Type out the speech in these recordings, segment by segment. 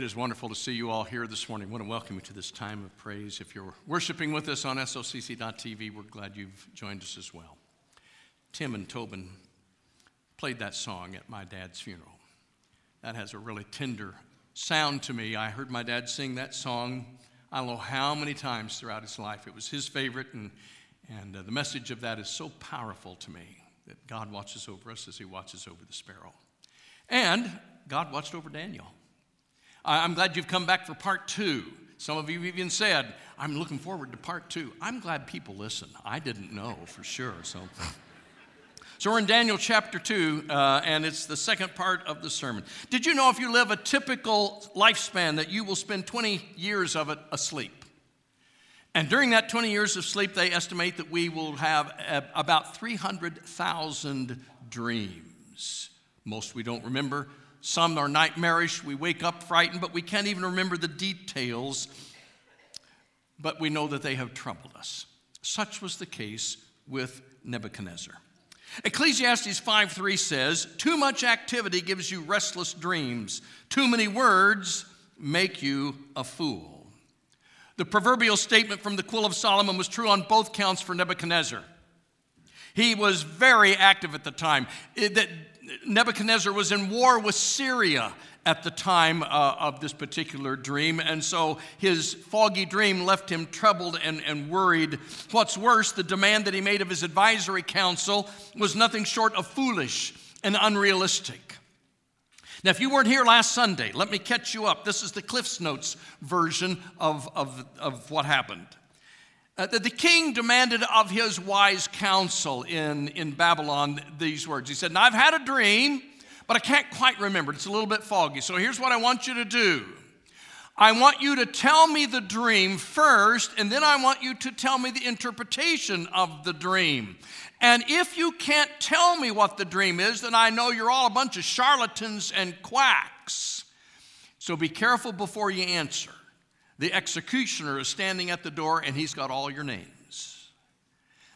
It is wonderful to see you all here this morning. I want to welcome you to this time of praise. If you're worshiping with us on SOCC.tv, we're glad you've joined us as well. Tim and Tobin played that song at my dad's funeral. That has a really tender sound to me. I heard my dad sing that song, I don't know how many times throughout his life. It was his favorite, and, and uh, the message of that is so powerful to me that God watches over us as he watches over the sparrow. And God watched over Daniel. I'm glad you've come back for part two. Some of you even said, I'm looking forward to part two. I'm glad people listen. I didn't know for sure. So, so we're in Daniel chapter 2, uh, and it's the second part of the sermon. Did you know if you live a typical lifespan that you will spend 20 years of it asleep? And during that 20 years of sleep, they estimate that we will have about 300,000 dreams. Most we don't remember, some are nightmarish. We wake up frightened, but we can't even remember the details. But we know that they have troubled us. Such was the case with Nebuchadnezzar. Ecclesiastes 5:3 says, "Too much activity gives you restless dreams. Too many words make you a fool." The proverbial statement from the Quill of Solomon was true on both counts for Nebuchadnezzar. He was very active at the time. It, that Nebuchadnezzar was in war with Syria at the time uh, of this particular dream, and so his foggy dream left him troubled and, and worried. What's worse, the demand that he made of his advisory council was nothing short of foolish and unrealistic. Now, if you weren't here last Sunday, let me catch you up. This is the Cliff's Notes version of, of, of what happened. Uh, that the king demanded of his wise counsel in, in Babylon these words. He said, Now I've had a dream, but I can't quite remember. It's a little bit foggy. So here's what I want you to do I want you to tell me the dream first, and then I want you to tell me the interpretation of the dream. And if you can't tell me what the dream is, then I know you're all a bunch of charlatans and quacks. So be careful before you answer. The executioner is standing at the door and he's got all your names.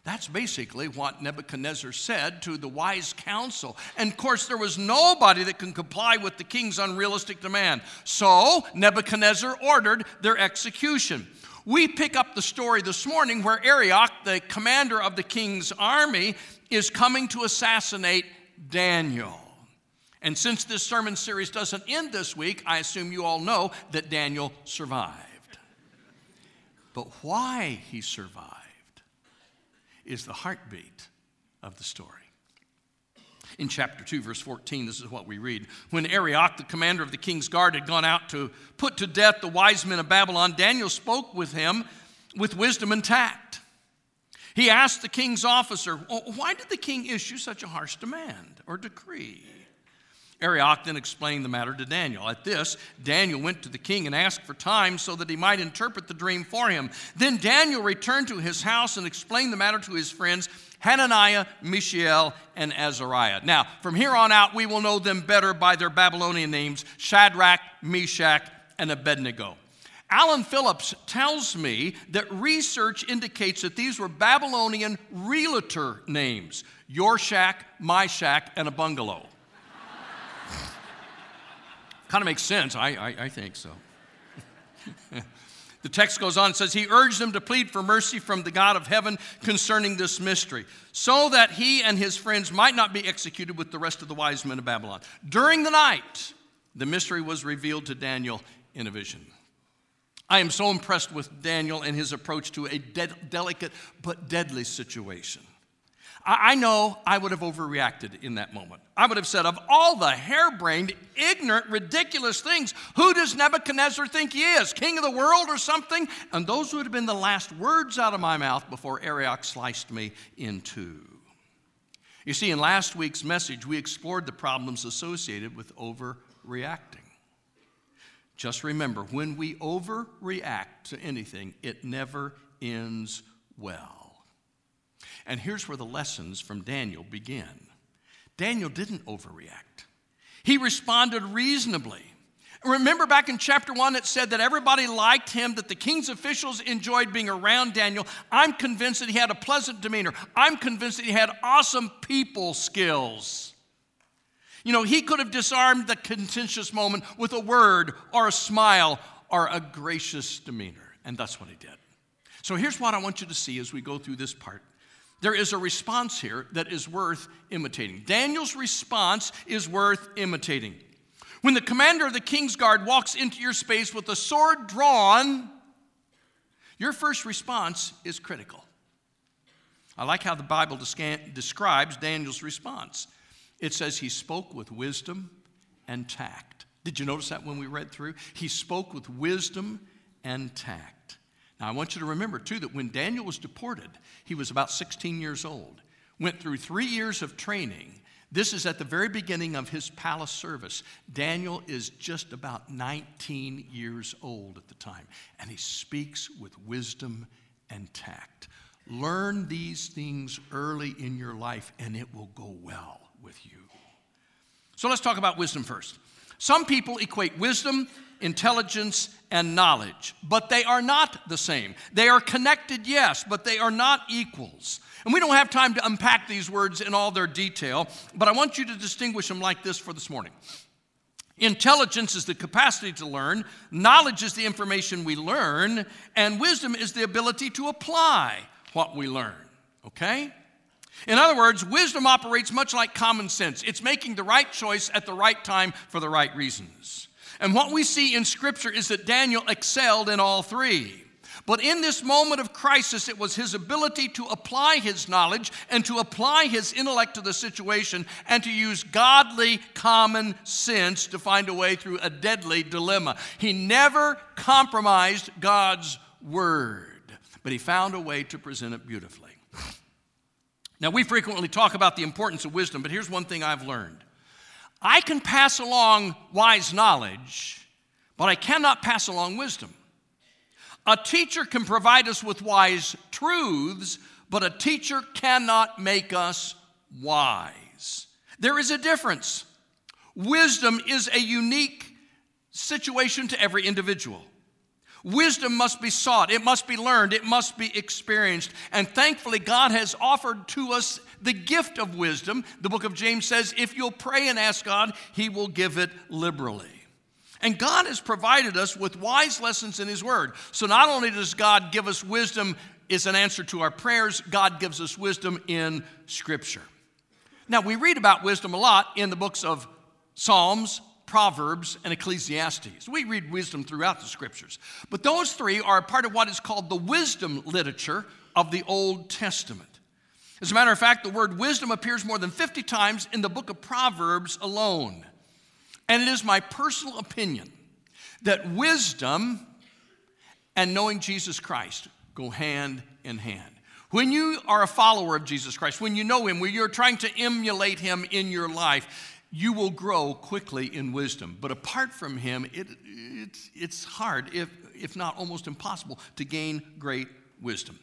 That's basically what Nebuchadnezzar said to the wise council. And of course, there was nobody that can comply with the king's unrealistic demand. So Nebuchadnezzar ordered their execution. We pick up the story this morning where Arioch, the commander of the king's army, is coming to assassinate Daniel. And since this sermon series doesn't end this week, I assume you all know that Daniel survived. But why he survived is the heartbeat of the story. In chapter 2, verse 14, this is what we read. When Arioch, the commander of the king's guard, had gone out to put to death the wise men of Babylon, Daniel spoke with him with wisdom and tact. He asked the king's officer, Why did the king issue such a harsh demand or decree? Arioch then explained the matter to Daniel. At this, Daniel went to the king and asked for time so that he might interpret the dream for him. Then Daniel returned to his house and explained the matter to his friends Hananiah, Mishael, and Azariah. Now, from here on out, we will know them better by their Babylonian names Shadrach, Meshach, and Abednego. Alan Phillips tells me that research indicates that these were Babylonian realtor names my shack, and a bungalow. Kind of makes sense. I, I, I think so. the text goes on and says, He urged them to plead for mercy from the God of heaven concerning this mystery, so that he and his friends might not be executed with the rest of the wise men of Babylon. During the night, the mystery was revealed to Daniel in a vision. I am so impressed with Daniel and his approach to a de- delicate but deadly situation. I know I would have overreacted in that moment. I would have said, of all the harebrained, ignorant, ridiculous things, who does Nebuchadnezzar think he is? King of the world or something? And those would have been the last words out of my mouth before Arioch sliced me in two. You see, in last week's message, we explored the problems associated with overreacting. Just remember, when we overreact to anything, it never ends well. And here's where the lessons from Daniel begin Daniel didn't overreact, he responded reasonably. Remember back in chapter one, it said that everybody liked him, that the king's officials enjoyed being around Daniel. I'm convinced that he had a pleasant demeanor. I'm convinced that he had awesome people skills. You know, he could have disarmed the contentious moment with a word or a smile or a gracious demeanor. And that's what he did. So here's what I want you to see as we go through this part. There is a response here that is worth imitating. Daniel's response is worth imitating. When the commander of the king's guard walks into your space with a sword drawn, your first response is critical. I like how the Bible describes Daniel's response. It says he spoke with wisdom and tact. Did you notice that when we read through? He spoke with wisdom and tact. Now, I want you to remember, too, that when Daniel was deported, he was about 16 years old, went through three years of training. This is at the very beginning of his palace service. Daniel is just about 19 years old at the time, and he speaks with wisdom and tact. Learn these things early in your life, and it will go well with you. So let's talk about wisdom first. Some people equate wisdom, intelligence, and knowledge, but they are not the same. They are connected, yes, but they are not equals. And we don't have time to unpack these words in all their detail, but I want you to distinguish them like this for this morning. Intelligence is the capacity to learn, knowledge is the information we learn, and wisdom is the ability to apply what we learn. Okay? In other words, wisdom operates much like common sense. It's making the right choice at the right time for the right reasons. And what we see in Scripture is that Daniel excelled in all three. But in this moment of crisis, it was his ability to apply his knowledge and to apply his intellect to the situation and to use godly common sense to find a way through a deadly dilemma. He never compromised God's word, but he found a way to present it beautifully. Now, we frequently talk about the importance of wisdom, but here's one thing I've learned I can pass along wise knowledge, but I cannot pass along wisdom. A teacher can provide us with wise truths, but a teacher cannot make us wise. There is a difference. Wisdom is a unique situation to every individual. Wisdom must be sought, it must be learned, it must be experienced. And thankfully, God has offered to us the gift of wisdom. The book of James says, if you'll pray and ask God, He will give it liberally. And God has provided us with wise lessons in His Word. So not only does God give us wisdom is an answer to our prayers, God gives us wisdom in Scripture. Now, we read about wisdom a lot in the books of Psalms, Proverbs, and Ecclesiastes. We read wisdom throughout the scriptures. But those three are part of what is called the wisdom literature of the Old Testament. As a matter of fact, the word wisdom appears more than 50 times in the book of Proverbs alone. And it is my personal opinion that wisdom and knowing Jesus Christ go hand in hand. When you are a follower of Jesus Christ, when you know Him, when you're trying to emulate Him in your life, you will grow quickly in wisdom. But apart from Him, it, it's, it's hard, if, if not almost impossible, to gain great wisdom.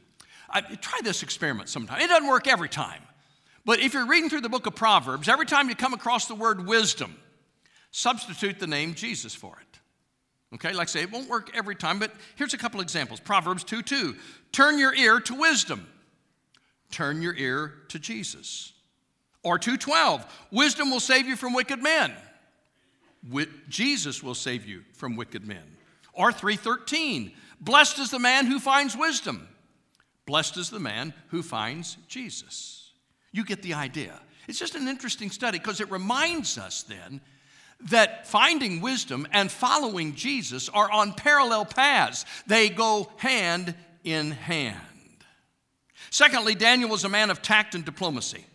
I, try this experiment sometime. It doesn't work every time. But if you're reading through the book of Proverbs, every time you come across the word wisdom, substitute the name Jesus for it. Okay, like I say, it won't work every time, but here's a couple examples. Proverbs 2 2. Turn your ear to wisdom, turn your ear to Jesus. Or 2:12, wisdom will save you from wicked men. Jesus will save you from wicked men. Or 3:13, blessed is the man who finds wisdom. Blessed is the man who finds Jesus. You get the idea. It's just an interesting study because it reminds us then that finding wisdom and following Jesus are on parallel paths. They go hand in hand. Secondly, Daniel was a man of tact and diplomacy.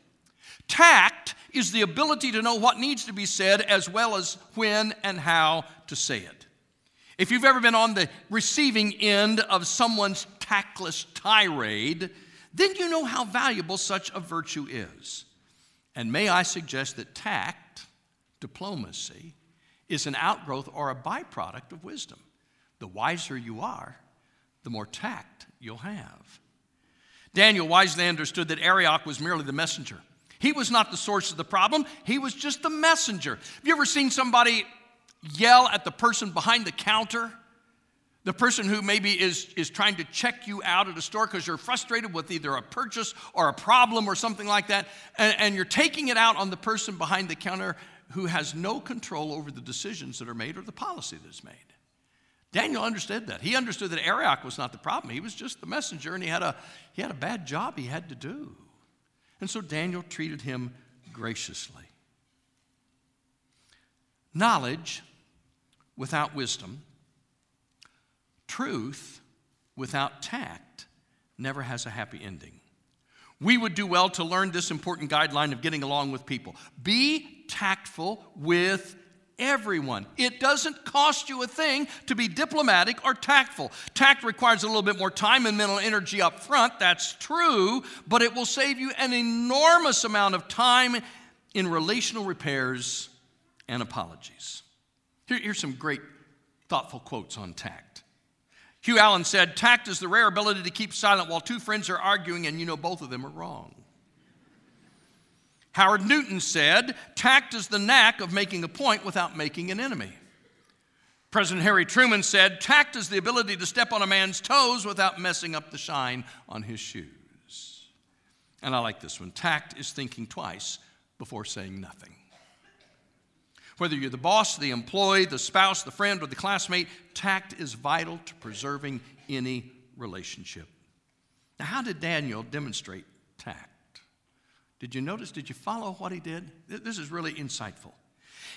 Tact is the ability to know what needs to be said as well as when and how to say it. If you've ever been on the receiving end of someone's tactless tirade, then you know how valuable such a virtue is. And may I suggest that tact, diplomacy, is an outgrowth or a byproduct of wisdom. The wiser you are, the more tact you'll have. Daniel wisely understood that Arioch was merely the messenger. He was not the source of the problem, he was just the messenger. Have you ever seen somebody yell at the person behind the counter? The person who maybe is, is trying to check you out at a store because you're frustrated with either a purchase or a problem or something like that, and, and you're taking it out on the person behind the counter who has no control over the decisions that are made or the policy that's made. Daniel understood that. He understood that Arioch was not the problem. He was just the messenger, and he had a, he had a bad job he had to do. And so Daniel treated him graciously. Knowledge without wisdom, truth without tact, never has a happy ending. We would do well to learn this important guideline of getting along with people. Be tactful with everyone. It doesn't cost you a thing to be diplomatic or tactful. Tact requires a little bit more time and mental energy up front, that's true, but it will save you an enormous amount of time in relational repairs and apologies. Here, here's some great thoughtful quotes on tact. Hugh Allen said, Tact is the rare ability to keep silent while two friends are arguing and you know both of them are wrong. Howard Newton said, Tact is the knack of making a point without making an enemy. President Harry Truman said, Tact is the ability to step on a man's toes without messing up the shine on his shoes. And I like this one tact is thinking twice before saying nothing. Whether you're the boss, the employee, the spouse, the friend, or the classmate, tact is vital to preserving any relationship. Now, how did Daniel demonstrate tact? Did you notice? Did you follow what he did? This is really insightful.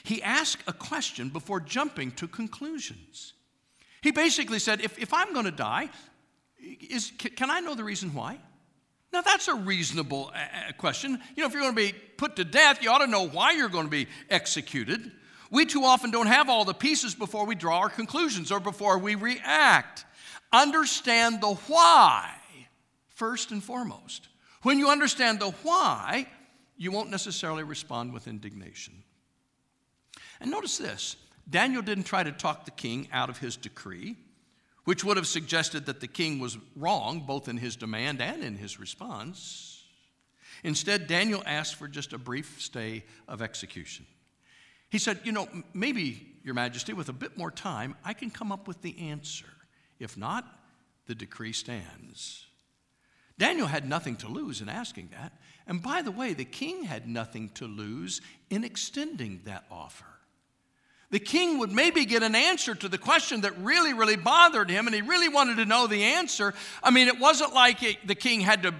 He asked a question before jumping to conclusions. He basically said, If, if I'm going to die, is, can I know the reason why? Now, that's a reasonable uh, uh, question. You know, if you're going to be put to death, you ought to know why you're going to be executed. We too often don't have all the pieces before we draw our conclusions or before we react. Understand the why first and foremost. When you understand the why, you won't necessarily respond with indignation. And notice this Daniel didn't try to talk the king out of his decree which would have suggested that the king was wrong both in his demand and in his response. Instead, Daniel asked for just a brief stay of execution. He said, You know, maybe, Your Majesty, with a bit more time, I can come up with the answer. If not, the decree stands. Daniel had nothing to lose in asking that. And by the way, the king had nothing to lose in extending that offer the king would maybe get an answer to the question that really, really bothered him, and he really wanted to know the answer. I mean, it wasn't like it, the king had to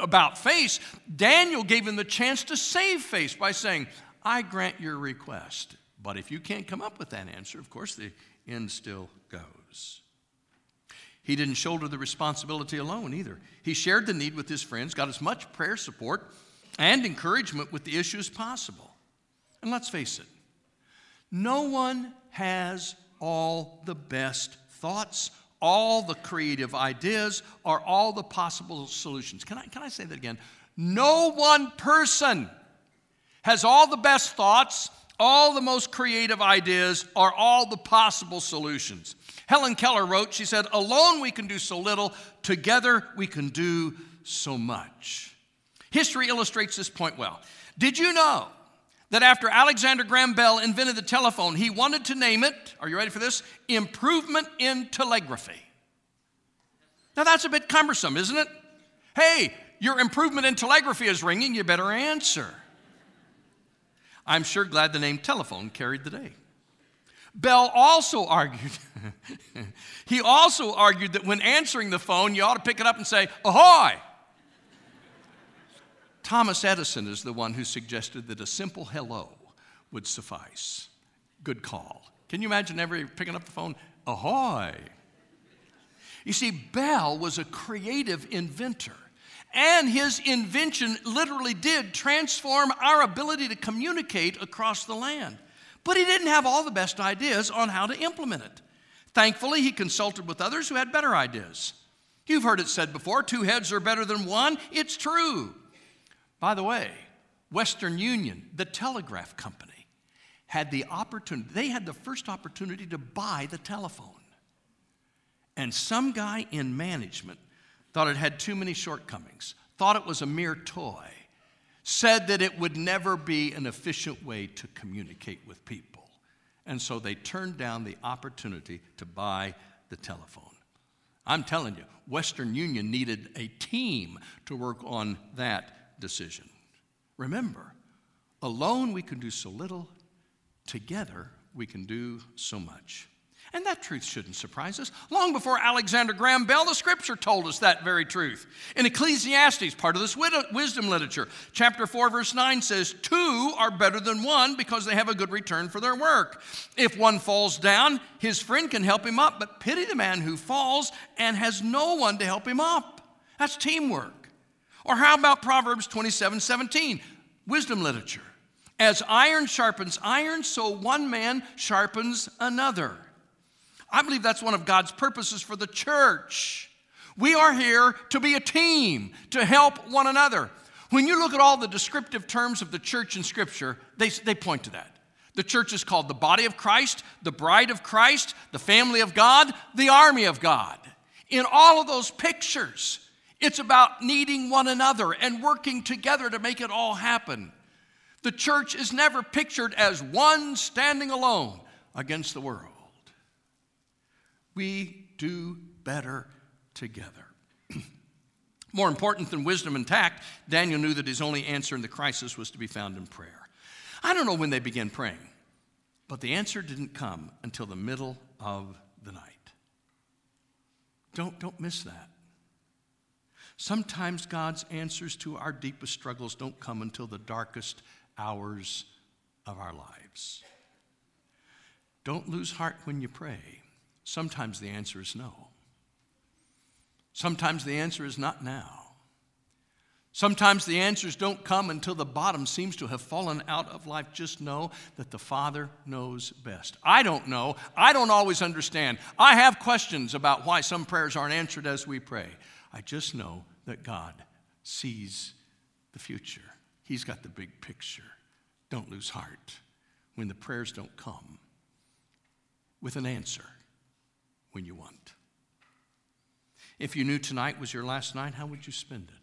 about face. Daniel gave him the chance to save face by saying, I grant your request. But if you can't come up with that answer, of course, the end still goes. He didn't shoulder the responsibility alone either. He shared the need with his friends, got as much prayer support and encouragement with the issue as possible. And let's face it, no one has all the best thoughts, all the creative ideas, or all the possible solutions. Can I, can I say that again? No one person has all the best thoughts, all the most creative ideas, are all the possible solutions. Helen Keller wrote, she said, Alone we can do so little, together we can do so much. History illustrates this point well. Did you know that after Alexander Graham Bell invented the telephone, he wanted to name it, are you ready for this? Improvement in Telegraphy. Now that's a bit cumbersome, isn't it? Hey, your improvement in telegraphy is ringing, you better answer. I'm sure glad the name telephone carried the day. Bell also argued, he also argued that when answering the phone, you ought to pick it up and say, Ahoy! Thomas Edison is the one who suggested that a simple hello would suffice. Good call. Can you imagine every picking up the phone? Ahoy! You see, Bell was a creative inventor, and his invention literally did transform our ability to communicate across the land. But he didn't have all the best ideas on how to implement it. Thankfully, he consulted with others who had better ideas. You've heard it said before two heads are better than one. It's true. By the way, Western Union, the telegraph company, had the opportunity, they had the first opportunity to buy the telephone. And some guy in management thought it had too many shortcomings, thought it was a mere toy, said that it would never be an efficient way to communicate with people. And so they turned down the opportunity to buy the telephone. I'm telling you, Western Union needed a team to work on that decision. Remember, alone we can do so little, together we can do so much. And that truth shouldn't surprise us. Long before Alexander Graham Bell, the scripture told us that very truth. In Ecclesiastes, part of this wisdom literature, chapter 4, verse 9 says, Two are better than one because they have a good return for their work. If one falls down, his friend can help him up, but pity the man who falls and has no one to help him up. That's teamwork. Or how about Proverbs 27 17, wisdom literature? As iron sharpens iron, so one man sharpens another. I believe that's one of God's purposes for the church. We are here to be a team, to help one another. When you look at all the descriptive terms of the church in Scripture, they, they point to that. The church is called the body of Christ, the bride of Christ, the family of God, the army of God. In all of those pictures, it's about needing one another and working together to make it all happen. The church is never pictured as one standing alone against the world we do better together. More important than wisdom and tact, Daniel knew that his only answer in the crisis was to be found in prayer. I don't know when they began praying, but the answer didn't come until the middle of the night. Don't, don't miss that. Sometimes God's answers to our deepest struggles don't come until the darkest hours of our lives. Don't lose heart when you pray. Sometimes the answer is no. Sometimes the answer is not now. Sometimes the answers don't come until the bottom seems to have fallen out of life. Just know that the Father knows best. I don't know. I don't always understand. I have questions about why some prayers aren't answered as we pray. I just know that God sees the future, He's got the big picture. Don't lose heart when the prayers don't come with an answer when you want. If you knew tonight was your last night, how would you spend it?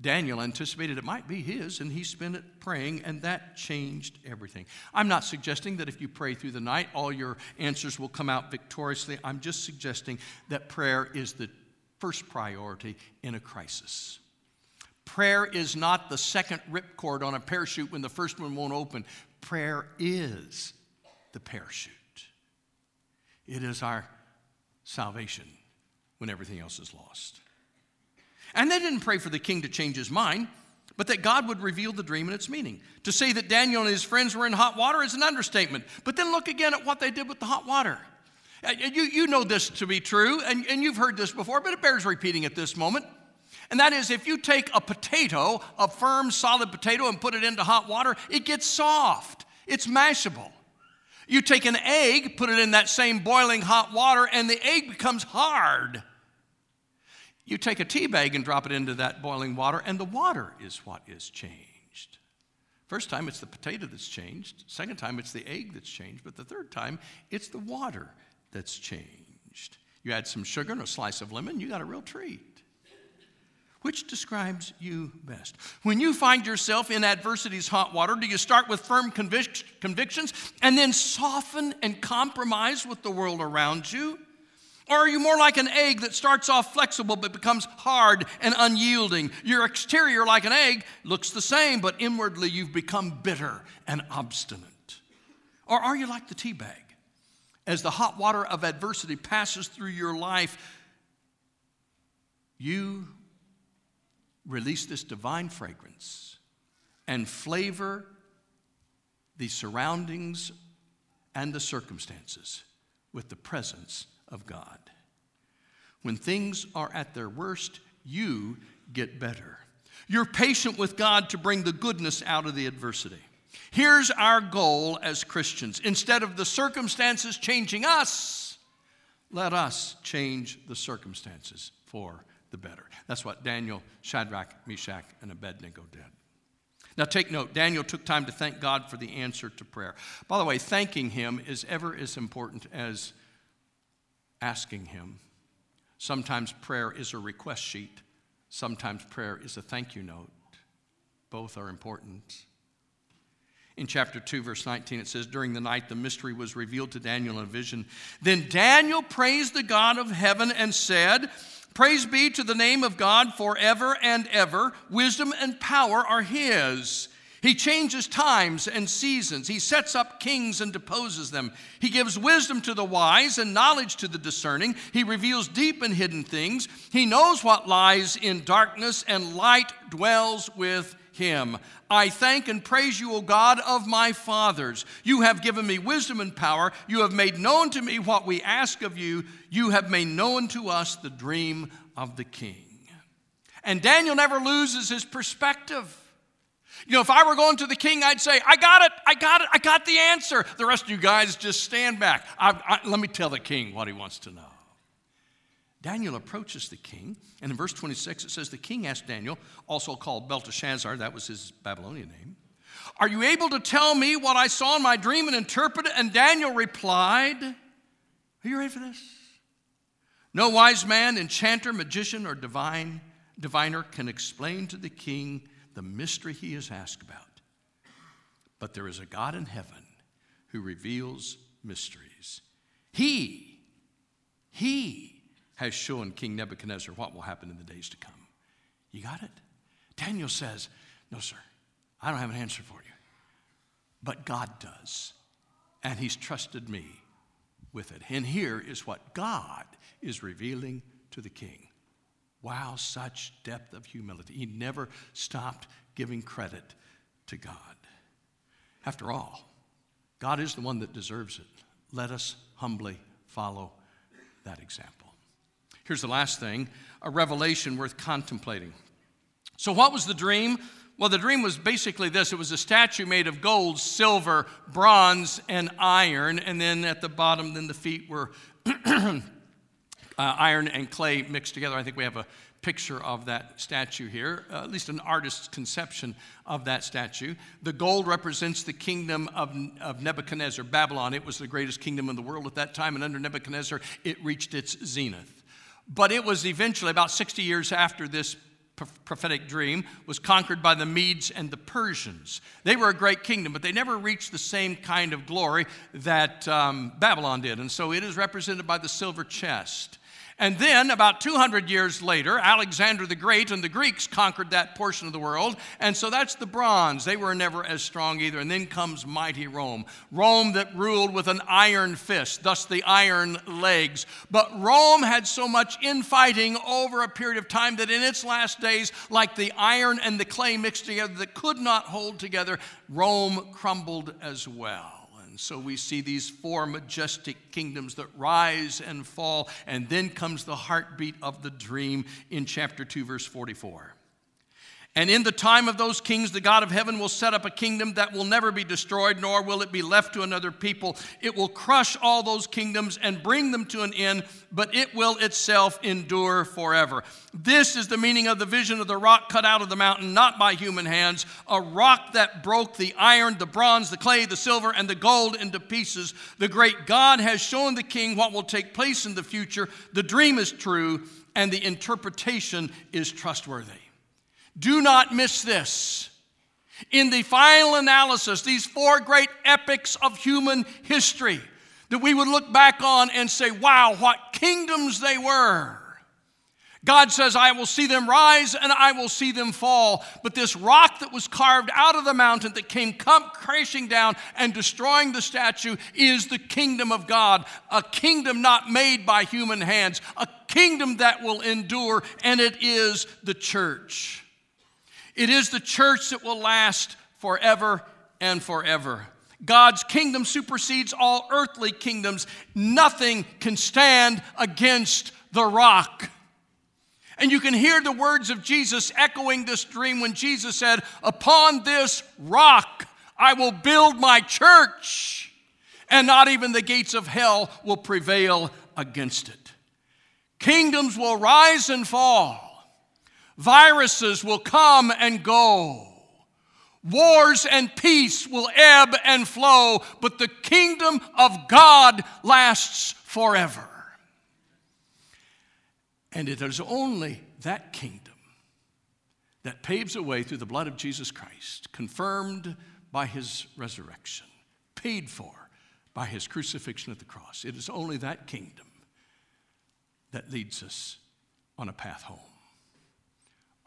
Daniel anticipated it might be his, and he spent it praying, and that changed everything. I'm not suggesting that if you pray through the night, all your answers will come out victoriously. I'm just suggesting that prayer is the first priority in a crisis. Prayer is not the second ripcord on a parachute when the first one won't open. Prayer is the parachute. It is our salvation when everything else is lost. And they didn't pray for the king to change his mind, but that God would reveal the dream and its meaning. To say that Daniel and his friends were in hot water is an understatement. But then look again at what they did with the hot water. Uh, you, you know this to be true, and, and you've heard this before, but it bears repeating at this moment. And that is, if you take a potato, a firm, solid potato, and put it into hot water, it gets soft. It's mashable. You take an egg, put it in that same boiling hot water, and the egg becomes hard. You take a tea bag and drop it into that boiling water, and the water is what is changed. First time, it's the potato that's changed. Second time, it's the egg that's changed. But the third time, it's the water that's changed. You add some sugar and a slice of lemon, you got a real treat. Which describes you best? When you find yourself in adversity's hot water, do you start with firm convic- convictions and then soften and compromise with the world around you? Or are you more like an egg that starts off flexible but becomes hard and unyielding? Your exterior, like an egg, looks the same, but inwardly you've become bitter and obstinate. Or are you like the tea bag? As the hot water of adversity passes through your life, you release this divine fragrance and flavor the surroundings and the circumstances with the presence of God. When things are at their worst, you get better. You're patient with God to bring the goodness out of the adversity. Here's our goal as Christians instead of the circumstances changing us, let us change the circumstances for the better. That's what Daniel, Shadrach, Meshach, and Abednego did. Now, take note Daniel took time to thank God for the answer to prayer. By the way, thanking Him is ever as important as asking Him. Sometimes prayer is a request sheet, sometimes prayer is a thank you note. Both are important. In chapter 2, verse 19, it says, During the night the mystery was revealed to Daniel in a vision. Then Daniel praised the God of heaven and said, Praise be to the name of God forever and ever. Wisdom and power are His. He changes times and seasons. He sets up kings and deposes them. He gives wisdom to the wise and knowledge to the discerning. He reveals deep and hidden things. He knows what lies in darkness, and light dwells with him. I thank and praise you, O God of my fathers. You have given me wisdom and power. You have made known to me what we ask of you. You have made known to us the dream of the king. And Daniel never loses his perspective. You know, if I were going to the king, I'd say, I got it, I got it, I got the answer. The rest of you guys just stand back. I, I, let me tell the king what he wants to know. Daniel approaches the king, and in verse 26 it says, The king asked Daniel, also called Belteshazzar, that was his Babylonian name, Are you able to tell me what I saw in my dream and interpret it? And Daniel replied, Are you ready for this? No wise man, enchanter, magician, or divine, diviner can explain to the king the mystery he has asked about. But there is a God in heaven who reveals mysteries. He, he has shown King Nebuchadnezzar what will happen in the days to come. You got it? Daniel says, No, sir, I don't have an answer for you. But God does. And he's trusted me with it. And here is what God is revealing to the king. Wow, such depth of humility. He never stopped giving credit to God. After all, God is the one that deserves it. Let us humbly follow that example. Here's the last thing a revelation worth contemplating. So, what was the dream? Well, the dream was basically this it was a statue made of gold, silver, bronze, and iron. And then at the bottom, then the feet were uh, iron and clay mixed together. I think we have a picture of that statue here, uh, at least an artist's conception of that statue. The gold represents the kingdom of, of Nebuchadnezzar, Babylon. It was the greatest kingdom in the world at that time, and under Nebuchadnezzar, it reached its zenith. But it was eventually, about 60 years after this prophetic dream was conquered by the Medes and the Persians. They were a great kingdom, but they never reached the same kind of glory that um, Babylon did. And so it is represented by the silver chest. And then, about 200 years later, Alexander the Great and the Greeks conquered that portion of the world. And so that's the bronze. They were never as strong either. And then comes mighty Rome. Rome that ruled with an iron fist, thus the iron legs. But Rome had so much infighting over a period of time that in its last days, like the iron and the clay mixed together that could not hold together, Rome crumbled as well so we see these four majestic kingdoms that rise and fall, and then comes the heartbeat of the dream in chapter 2, verse 44. And in the time of those kings, the God of heaven will set up a kingdom that will never be destroyed, nor will it be left to another people. It will crush all those kingdoms and bring them to an end, but it will itself endure forever. This is the meaning of the vision of the rock cut out of the mountain, not by human hands, a rock that broke the iron, the bronze, the clay, the silver, and the gold into pieces. The great God has shown the king what will take place in the future. The dream is true, and the interpretation is trustworthy. Do not miss this. In the final analysis, these four great epics of human history, that we would look back on and say, wow, what kingdoms they were. God says, I will see them rise and I will see them fall. But this rock that was carved out of the mountain that came crashing down and destroying the statue is the kingdom of God, a kingdom not made by human hands, a kingdom that will endure, and it is the church. It is the church that will last forever and forever. God's kingdom supersedes all earthly kingdoms. Nothing can stand against the rock. And you can hear the words of Jesus echoing this dream when Jesus said, Upon this rock I will build my church, and not even the gates of hell will prevail against it. Kingdoms will rise and fall, Viruses will come and go. Wars and peace will ebb and flow, but the kingdom of God lasts forever. And it is only that kingdom that paves a way through the blood of Jesus Christ, confirmed by his resurrection, paid for by his crucifixion at the cross. It is only that kingdom that leads us on a path home.